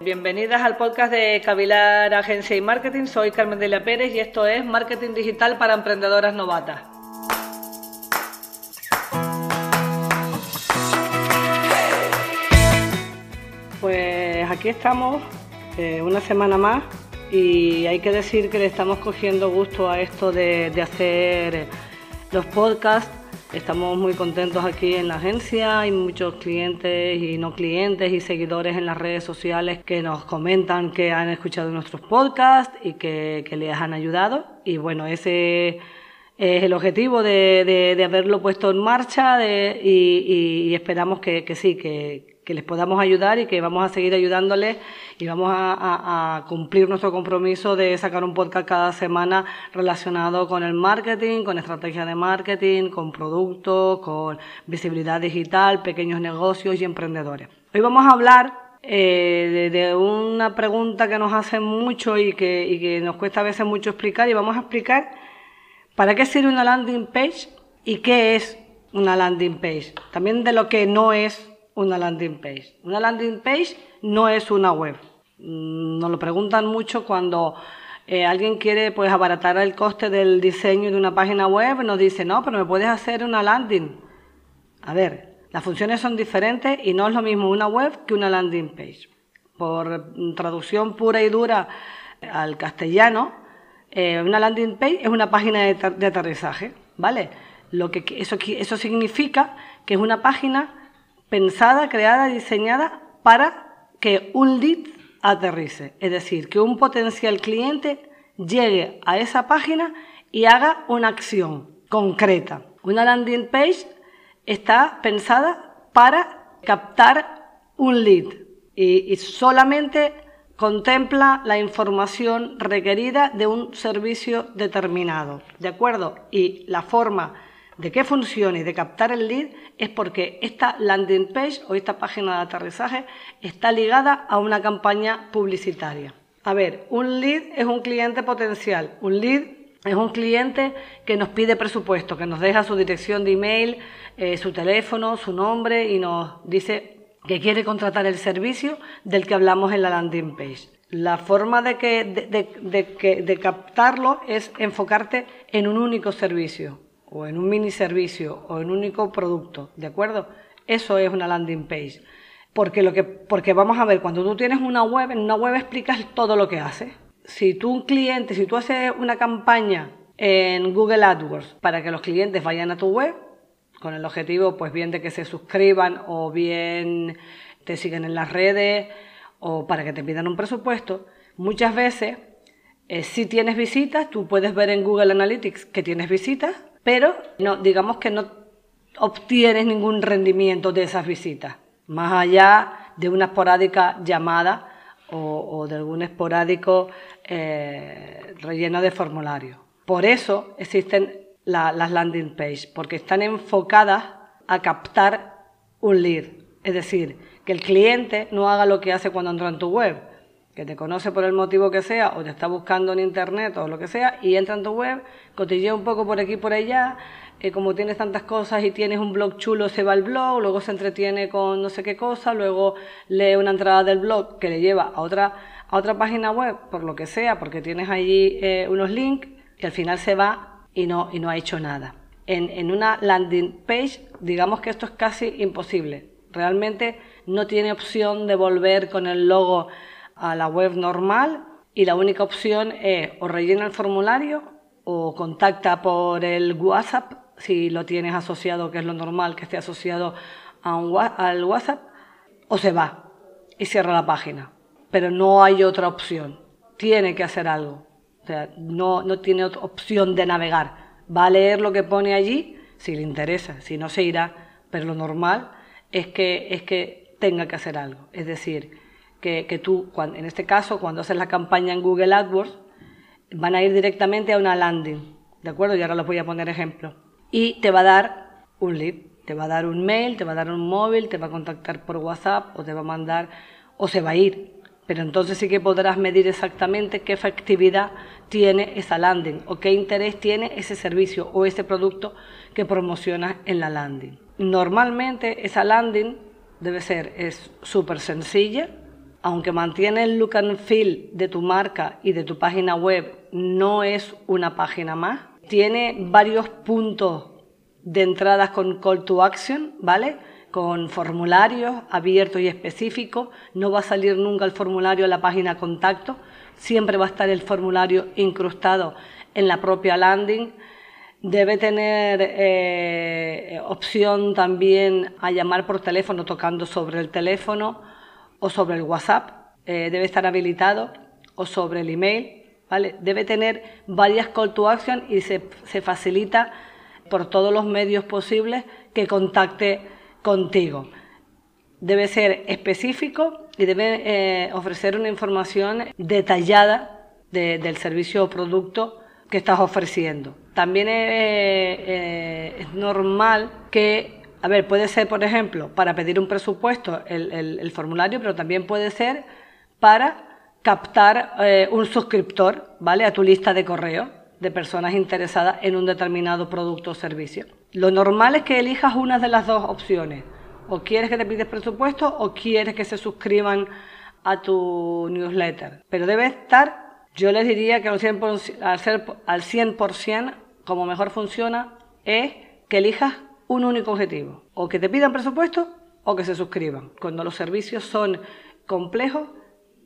Bienvenidas al podcast de Cavilar Agencia y Marketing. Soy Carmen de la Pérez y esto es Marketing Digital para Emprendedoras Novatas. Pues aquí estamos, eh, una semana más, y hay que decir que le estamos cogiendo gusto a esto de, de hacer los podcasts Estamos muy contentos aquí en la agencia, hay muchos clientes y no clientes y seguidores en las redes sociales que nos comentan que han escuchado nuestros podcasts y que, les han ayudado. Y bueno, ese es el objetivo de, haberlo puesto en marcha y, esperamos que sí, que, que les podamos ayudar y que vamos a seguir ayudándoles y vamos a, cumplir nuestro compromiso de sacar un podcast cada semana relacionado con el marketing, con estrategia de marketing, con productos, con visibilidad digital, pequeños negocios y emprendedores. Hoy vamos a hablar eh, de, una pregunta que nos hacen mucho y que, y que nos cuesta a veces mucho explicar y vamos a explicar para qué sirve una landing page y qué es una landing page. También de lo que no es una landing page. Una landing page no es una web. Mm, nos lo preguntan mucho cuando eh, alguien quiere pues abaratar el coste del diseño de una página web, nos dice, no, pero me puedes hacer una landing. A ver, las funciones son diferentes y no es lo mismo una web que una landing page. Por traducción pura y dura al castellano, eh, una landing page es una página de, aterrizaje, ¿vale? Lo que, eso, eso significa que es una página pensada, creada, diseñada para que un lead aterrice. Es decir, que un potencial cliente llegue a esa página y haga una acción concreta. Una landing page está pensada para captar un lead y solamente contempla la información requerida de un servicio determinado. ¿De acuerdo? Y la forma de que funcione y de captar el lead es porque esta landing page o esta página de aterrizaje está ligada a una campaña publicitaria. A ver, un lead es un cliente potencial, un lead es un cliente que nos pide presupuesto, que nos deja su dirección de email, eh, su teléfono, su nombre y nos dice que quiere contratar el servicio del que hablamos en la landing page. La forma de, que, de captarlo es enfocarte en un único servicio, o en un mini servicio o en un único producto, ¿de acuerdo? Eso es una landing page. Porque, lo que, porque vamos a ver, cuando tú tienes una web, en una web explicas todo lo que haces. Si tú un cliente, si tú haces una campaña en Google AdWords para que los clientes vayan a tu web, con el objetivo, pues bien de que se suscriban o bien te siguen en las redes o para que te pidan un presupuesto, muchas veces eh, si tienes visitas, tú puedes ver en Google Analytics que tienes visitas, pero no, digamos que no obtienes ningún rendimiento de esas visitas, más allá de una esporádica llamada o, de algún esporádico eh, relleno de formulario. Por eso existen las landing pages, porque están enfocadas a captar un lead, es decir, que el cliente no haga lo que hace cuando entra en tu web, que te conoce por el motivo que sea o te está buscando en internet o lo que sea y entra en tu web, cotillea un poco por aquí y por allá, eh, como tienes tantas cosas y tienes un blog chulo, se va al blog, luego se entretiene con no sé qué cosa, luego lee una entrada del blog que le lleva a otra, a otra página web, por lo que sea, porque tienes allí eh, unos links que al final se va y no, y no ha hecho nada. En, en una landing page, digamos que esto es casi imposible. Realmente no tiene opción de volver con el logo a la web normal y la única opción es o rellena el formulario o contacta por el WhatsApp si lo tienes asociado, que es lo normal que esté asociado a un, al WhatsApp, o se va y cierra la página. Pero no hay otra opción. Tiene que hacer algo. O sea, no, no tiene opción de navegar. Va a leer lo que pone allí si le interesa, si no se irá. Pero lo normal es que, es que tenga que hacer algo. Es decir, que, tú, en este caso, cuando haces la campaña en Google AdWords, van a ir directamente a una landing, ¿de acuerdo? Y ahora les voy a poner ejemplo. Y te va a dar un lead, te va a dar un mail, te va a dar un móvil, te va a contactar por WhatsApp o te va a mandar, o se va a ir. Pero entonces sí que podrás medir exactamente qué efectividad tiene esa landing o qué interés tiene ese servicio o ese producto que promocionas en la landing. Normalmente esa landing debe ser súper sencilla, aunque mantiene el look and feel de tu marca y de tu página web, no es una página más. Tiene varios puntos de entradas con call to action, ¿vale? Con formularios abiertos y específicos. No va a salir nunca el formulario en la página contacto. Siempre va a estar el formulario incrustado en la propia landing. Debe tener eh, opción también a llamar por teléfono tocando sobre el teléfono o sobre el WhatsApp. Eh, debe estar habilitado o sobre el email. ¿vale? Debe tener varias call to action y se, facilita por todos los medios posibles que contacte contigo. Debe ser específico y debe eh, ofrecer una información detallada del servicio o producto que estás ofreciendo. También eh, es normal que, a ver, puede ser, por ejemplo, para pedir un presupuesto el, formulario, pero también puede ser para captar eh, un suscriptor, ¿vale? A tu lista de correo de personas interesadas en un determinado producto o servicio. Lo normal es que elijas una de las dos opciones. O quieres que te pides presupuesto o quieres que se suscriban a tu newsletter. Pero debe estar yo les diría que al 100%, al, ser, al 100 como mejor funciona, es que elijas un único objetivo. O que te pidan presupuesto o que se suscriban. Cuando los servicios son complejos,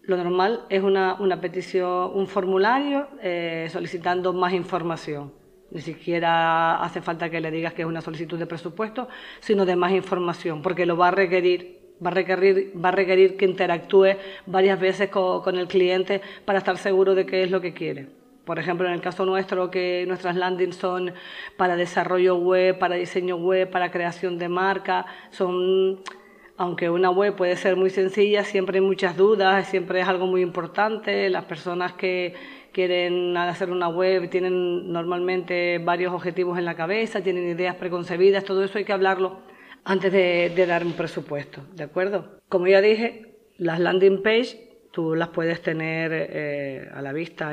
lo normal es una, petición, un formulario eh, solicitando más información. Ni siquiera hace falta que le digas que es una solicitud de presupuesto, sino de más información, porque lo va a requerir Va a, requerir, va a requerir que interactúe varias veces con, el cliente para estar seguro de qué es lo que quiere. Por ejemplo, en el caso nuestro, que nuestras landings son para desarrollo web, para diseño web, para creación de marca, son, aunque una web puede ser muy sencilla, siempre hay muchas dudas, siempre es algo muy importante. Las personas que quieren hacer una web tienen normalmente varios objetivos en la cabeza, tienen ideas preconcebidas, todo eso hay que hablarlo antes de, dar un presupuesto, ¿de acuerdo? Como ya dije, las landing page tú las puedes tener eh, a la vista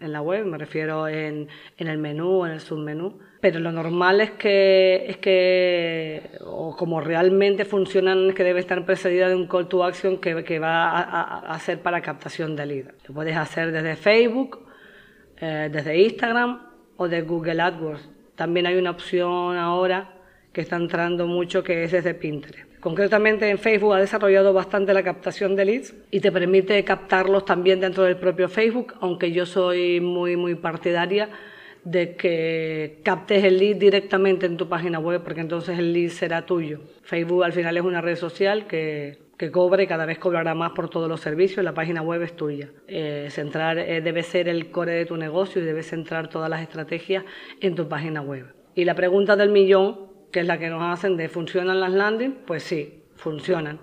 en, la web, me refiero en, el menú, en el submenú, pero lo normal es que, es que o como realmente funcionan, es que debe estar precedida de un call to action que, va a, a, para captación de lead. Lo puedes hacer desde Facebook, eh, desde Instagram o de Google AdWords. También hay una opción ahora que está entrando mucho, que es desde Pinterest. Concretamente en Facebook ha desarrollado bastante la captación de leads y te permite captarlos también dentro del propio Facebook, aunque yo soy muy, muy partidaria de que captes el lead directamente en tu página web, porque entonces el lead será tuyo. Facebook al final es una red social que, que cobra y cada vez cobrará más por todos los servicios, la página web es tuya. Eh, centrar eh, debe ser el core de tu negocio y debes centrar todas las estrategias en tu página web. Y la pregunta del millón que es la que nos hacen de ¿funcionan las landing? Pues sí, funcionan.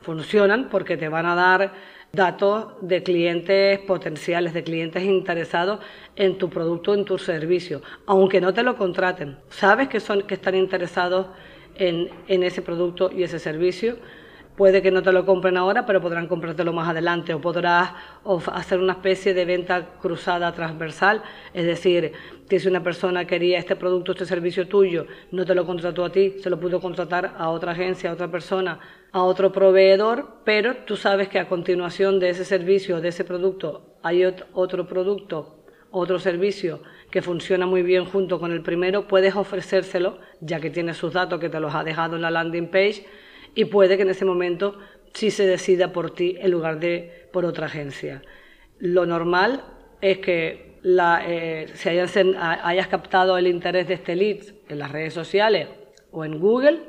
Funcionan porque te van a dar datos de clientes potenciales, de clientes interesados en tu producto, en tu servicio, aunque no te lo contraten. Sabes que, son, que están interesados en, en ese producto y ese servicio Puede que no te lo compren ahora, pero podrán comprártelo más adelante. O podrás hacer una especie de venta cruzada transversal, es decir, que si una persona quería este producto, este servicio tuyo, no te lo contrató a ti, se lo pudo contratar a otra agencia, a otra persona, a otro proveedor, pero tú sabes que a continuación de ese servicio, de ese producto, hay otro producto, otro servicio que funciona muy bien junto con el primero, puedes ofrecérselo, ya que tienes sus datos que te los ha dejado en la landing page, y puede que en ese momento sí se decida por ti en lugar de por otra agencia. Lo normal es que la, eh, hayas, captado el interés de este lead en las redes sociales o en Google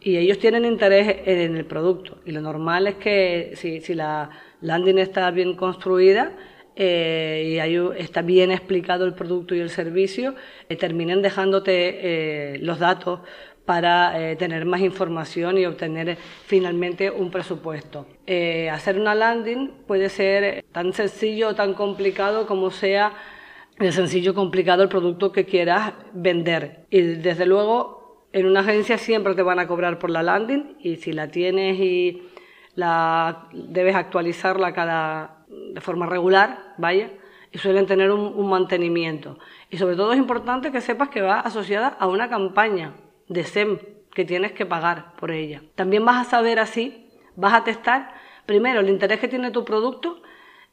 y ellos tienen interés en el producto. Y lo normal es que si, si la landing está bien construida, eh, y está bien explicado el producto y el servicio, eh, terminen dejándote los datos para eh, tener más información y obtener finalmente un presupuesto. Eh, hacer una landing puede ser tan sencillo o tan complicado como sea el sencillo complicado el producto que quieras vender. Y desde luego en una agencia siempre te van a cobrar por la landing y si la tienes y la debes actualizarla cada de forma regular, vaya, y suelen tener un mantenimiento. Y sobre todo es importante que sepas que va asociada a una campaña de SEM que tienes que pagar por ella. También vas a saber así, vas a testar primero el interés que tiene tu producto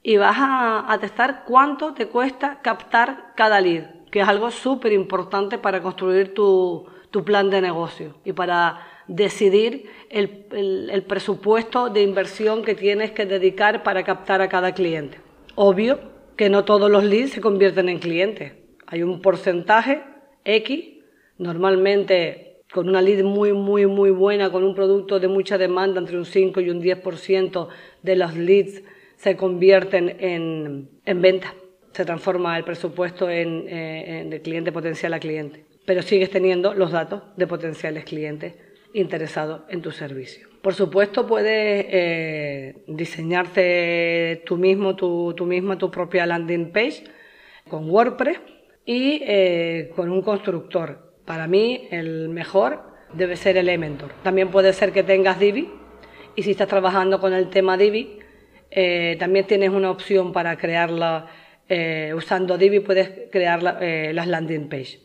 y vas a, testar cuánto te cuesta captar cada lead, que es algo súper importante para construir tu, tu plan de negocio y para decidir el, el, el, presupuesto de inversión que tienes que dedicar para captar a cada cliente. Obvio que no todos los leads se convierten en clientes. Hay un porcentaje X, normalmente con una lead muy, muy, muy buena, con un producto de mucha demanda, entre un 5 y un 10% de los leads se convierten en, en venta. Se transforma el presupuesto en, eh, en de cliente potencial a cliente. Pero sigues teniendo los datos de potenciales clientes interesados en tu servicio. Por supuesto, puedes eh, diseñarte tú mismo, tú, tú misma, tu propia landing page con WordPress y eh, con un constructor. Para mí, el mejor debe ser Elementor. También puede ser que tengas Divi y si estás trabajando con el tema Divi, eh, también tienes una opción para crearla. Eh, usando Divi puedes crear eh, las landing page.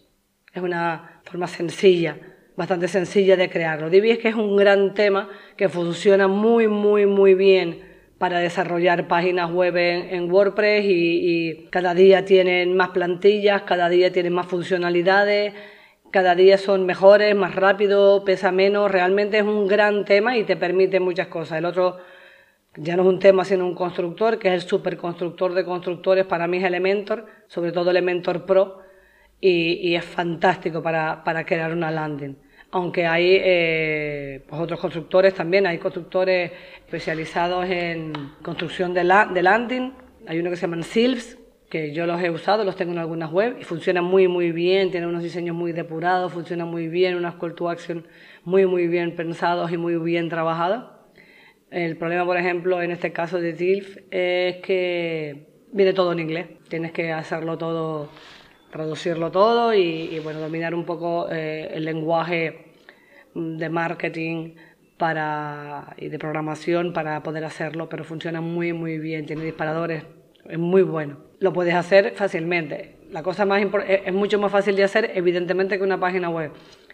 Es una forma sencilla, bastante sencilla de crearlo. Divi es que es un gran tema que funciona muy, muy, muy bien para desarrollar páginas web en, en WordPress y, y, cada día tienen más plantillas, cada día tienen más funcionalidades, cada día son mejores, más rápido, pesa menos, realmente es un gran tema y te permite muchas cosas. El otro ya no es un tema sino un constructor, que es el superconstructor de constructores, para mí es Elementor, sobre todo Elementor Pro, y, es fantástico para, para crear una landing aunque hay eh, pues otros constructores también, hay constructores especializados en construcción de, la, de landing, hay uno que se llaman Silves, que yo los he usado, los tengo en algunas web y funcionan muy muy bien, tienen unos diseños muy depurados, funcionan muy bien, unas call to action muy muy bien pensados y muy bien trabajados. El problema, por ejemplo, en este caso de Silves es que viene todo en inglés, tienes que hacerlo todo traducirlo todo y, y bueno, dominar un poco eh, el lenguaje de marketing para, y de programación para poder hacerlo, pero funciona muy, muy bien, tiene disparadores, es muy bueno. Lo puedes hacer fácilmente. La cosa más es, es mucho más fácil de hacer, evidentemente, que una página web.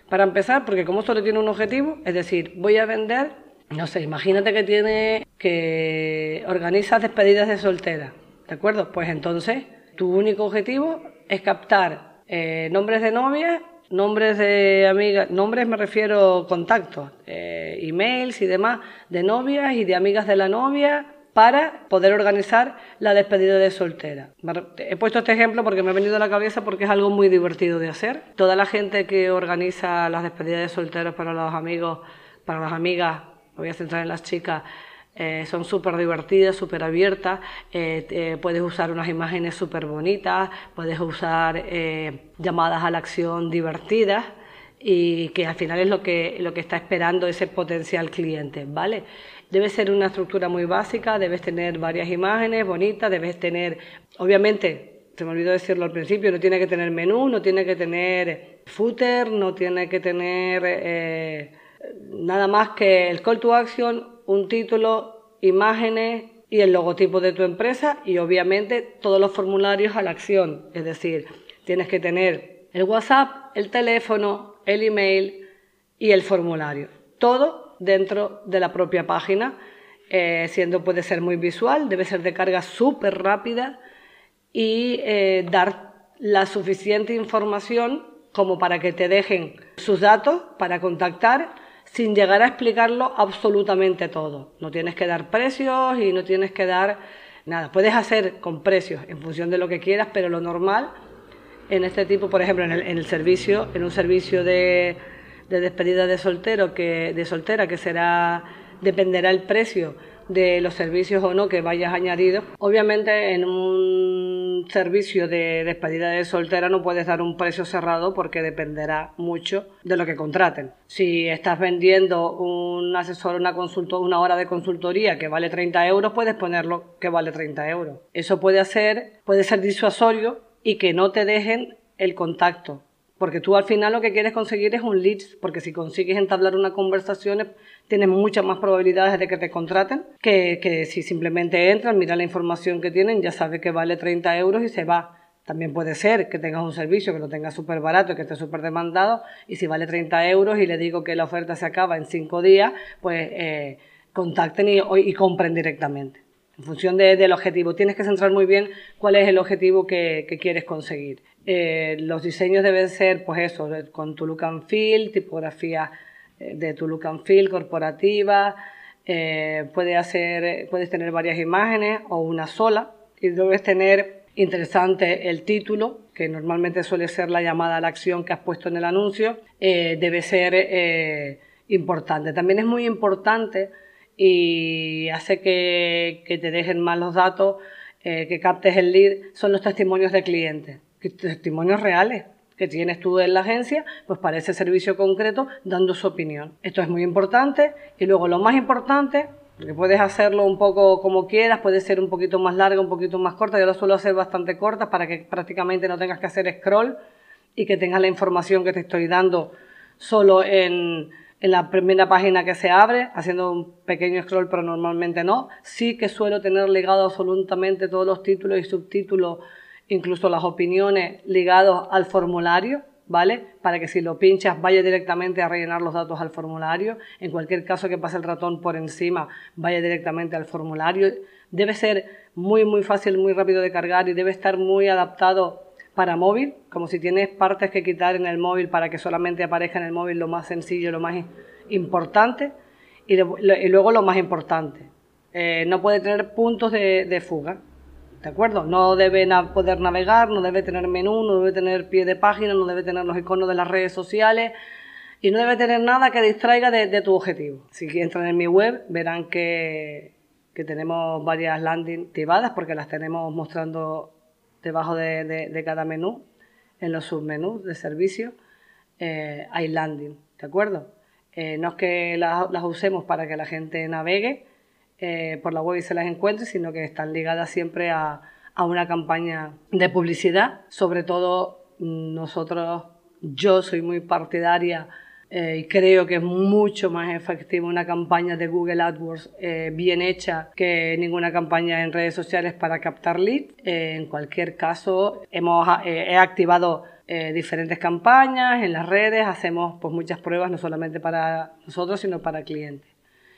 Para empezar, porque como solo tiene un objetivo, es decir, voy a vender, no sé, imagínate que tiene, que organizas despedidas de soltera, ¿de acuerdo? Pues entonces, tu único objetivo es captar eh, nombres de novias, nombres de amigas, nombres me refiero contactos, eh, emails y demás de novias y de amigas de la novia para poder organizar la despedida de soltera. He puesto este ejemplo porque me ha venido a la cabeza porque es algo muy divertido de hacer. Toda la gente que organiza las despedidas de solteros para los amigos, para las amigas, voy a centrar en las chicas, eh, son súper divertidas, súper abiertas, eh, eh, puedes usar unas imágenes súper bonitas, puedes usar llamadas a la acción divertidas y que al final es lo que, lo que está esperando ese potencial cliente, ¿vale? Debe ser una estructura muy básica, debes tener varias imágenes bonitas, debes tener, obviamente, se me olvidó decirlo al principio, no tiene que tener menú, no tiene que tener footer, no tiene que tener eh, nada más que el call to action, un título, imágenes y el logotipo de tu empresa y obviamente todos los formularios a la acción. Es decir, tienes que tener el WhatsApp, el teléfono, el email y el formulario. Todo dentro de la propia página, eh, siendo puede ser muy visual, debe ser de carga súper rápida y eh, dar la suficiente información como para que te dejen sus datos para contactar sin llegar a explicarlo absolutamente todo. No tienes que dar precios y no tienes que dar nada. Puedes hacer con precios en función de lo que quieras, pero lo normal en este tipo, por ejemplo, en el, en el servicio, en un servicio de, de despedida de soltero que de soltera que será dependerá el precio de los servicios o no que vayas añadido. Obviamente en un servicio de despedida de soltera no puedes dar un precio cerrado porque dependerá mucho de lo que contraten. Si estás vendiendo un asesor, una, consulto, una hora de consultoría que vale 30 euros, puedes ponerlo que vale 30 euros. Eso puede hacer, puede ser disuasorio y que no te dejen el contacto porque tú al final lo que quieres conseguir es un lead, porque si consigues entablar una conversación tienes muchas más probabilidades de que te contraten que, que si simplemente entran, mira la información que tienen, ya sabe que vale 30 euros y se va. También puede ser que tengas un servicio que lo tengas súper barato, que esté súper demandado, y si vale 30 euros y le digo que la oferta se acaba en 5 días, pues eh, contacten y, compren directamente. En función del objetivo. Tienes que centrar muy bien cuál es el objetivo que, quieres conseguir. Eh, los diseños deben ser, pues eso, con tu look and feel, tipografía eh, de tu look and feel corporativa. Eh, puede hacer, puedes tener varias imágenes o una sola y debes tener interesante el título, que normalmente suele ser la llamada a la acción que has puesto en el anuncio, debe ser importante. También es muy importante y hace que, te dejen mal los datos, eh, que captes el lead, son los testimonios de clientes, testimonios reales que tienes tú en la agencia, pues para ese servicio concreto, dando su opinión. Esto es muy importante y luego lo más importante, que puedes hacerlo un poco como quieras, puede ser un poquito más larga, un poquito más corta, yo lo suelo hacer bastante corta para que prácticamente no tengas que hacer scroll y que tengas la información que te estoy dando solo en, en la primera página que se abre, haciendo un pequeño scroll, pero normalmente no. Sí que suelo tener ligado absolutamente todos los títulos y subtítulos, incluso las opiniones ligados al formulario, ¿vale? Para que si lo pinchas vaya directamente a rellenar los datos al formulario. En cualquier caso que pase el ratón por encima, vaya directamente al formulario. Debe ser muy, muy fácil, muy rápido de cargar y debe estar muy adaptado para móvil, como si tienes partes que quitar en el móvil para que solamente aparezca en el móvil lo más sencillo, lo más importante, y, luego lo más importante. Eh, no puede tener puntos de, fuga, ¿de acuerdo? No debe poder navegar, no debe tener menú, no debe tener pie de página, no debe tener los iconos de las redes sociales y no debe tener nada que distraiga de, tu objetivo. Si entran en mi web verán que, que tenemos varias landing activadas porque las tenemos mostrando debajo de, cada menú, en los submenús de servicio, eh, hay landing, ¿de acuerdo? Eh, no es que las, usemos para que la gente navegue eh, por la web y se las encuentre, sino que están ligadas siempre a, a una campaña de publicidad. Sobre todo nosotros, yo soy muy partidaria eh, y creo que es mucho más efectiva una campaña de Google AdWords eh, bien hecha que ninguna campaña en redes sociales para captar leads. Eh, en cualquier caso, hemos, he activado diferentes campañas en las redes, hacemos pues, muchas pruebas, no solamente para nosotros, sino para clientes.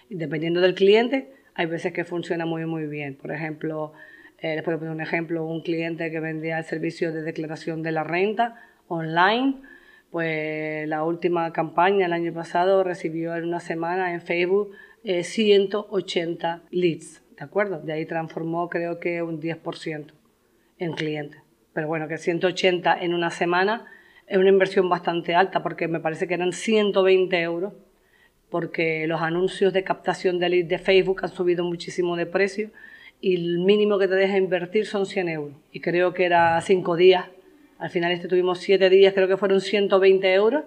Dependiendo del cliente, hay veces que funciona muy, muy bien. Por ejemplo, les puedo poner un ejemplo, un cliente que vendía el servicio de declaración de la renta online pues la última campaña el año pasado recibió en una semana en Facebook 180 eh, leads, ¿de acuerdo? De ahí transformó creo que un 10% en clientes. Pero bueno, que 180 en una semana es una inversión bastante alta porque me parece que eran 120 euros porque los anuncios de captación de leads de Facebook han subido muchísimo de precio y el mínimo que te deja invertir son 100 euros. Y creo que era 5 días al final este tuvimos siete días, creo que fueron 120 euros,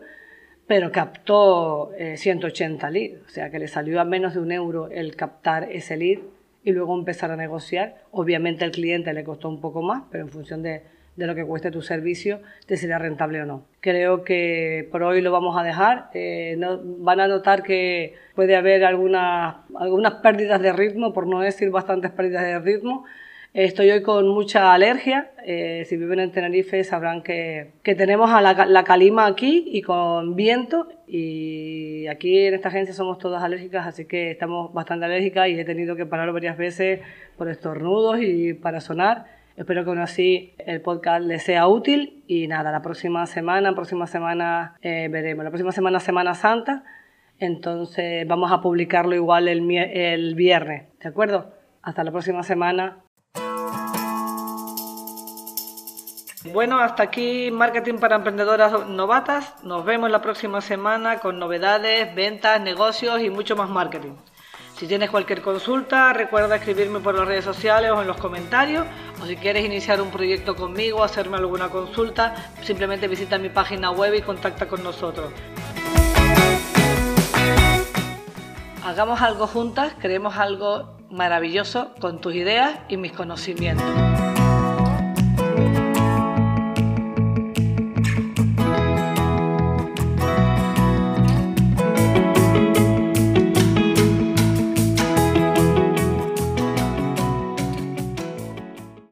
pero captó 180 eh, leads. O sea que le salió a menos de un euro el captar ese lead y luego empezar a negociar. Obviamente al cliente le costó un poco más, pero en función de, lo que cueste tu servicio, te será rentable o no. Creo que por hoy lo vamos a dejar. Eh, van a notar que puede haber algunas, algunas pérdidas de ritmo, por no decir bastantes pérdidas de ritmo Estoy hoy con mucha alergia. Eh, si viven en Tenerife sabrán que, tenemos a la, calima aquí y con viento. Y aquí en esta agencia somos todas alérgicas, así que estamos bastante alérgicas y he tenido que parar varias veces por estornudos y para sonar. Espero que aún así el podcast les sea útil. Y nada, la próxima semana, próxima semana eh, veremos. La próxima semana, Semana Santa. Entonces vamos a publicarlo igual el, el viernes, ¿de acuerdo? Hasta la próxima semana. Bueno, hasta aquí Marketing para Emprendedoras Novatas. Nos vemos la próxima semana con novedades, ventas, negocios y mucho más marketing. Si tienes cualquier consulta, recuerda escribirme por las redes sociales o en los comentarios. O si quieres iniciar un proyecto conmigo, hacerme alguna consulta, simplemente visita mi página web y contacta con nosotros. Hagamos algo juntas, creemos algo maravilloso con tus ideas y mis conocimientos.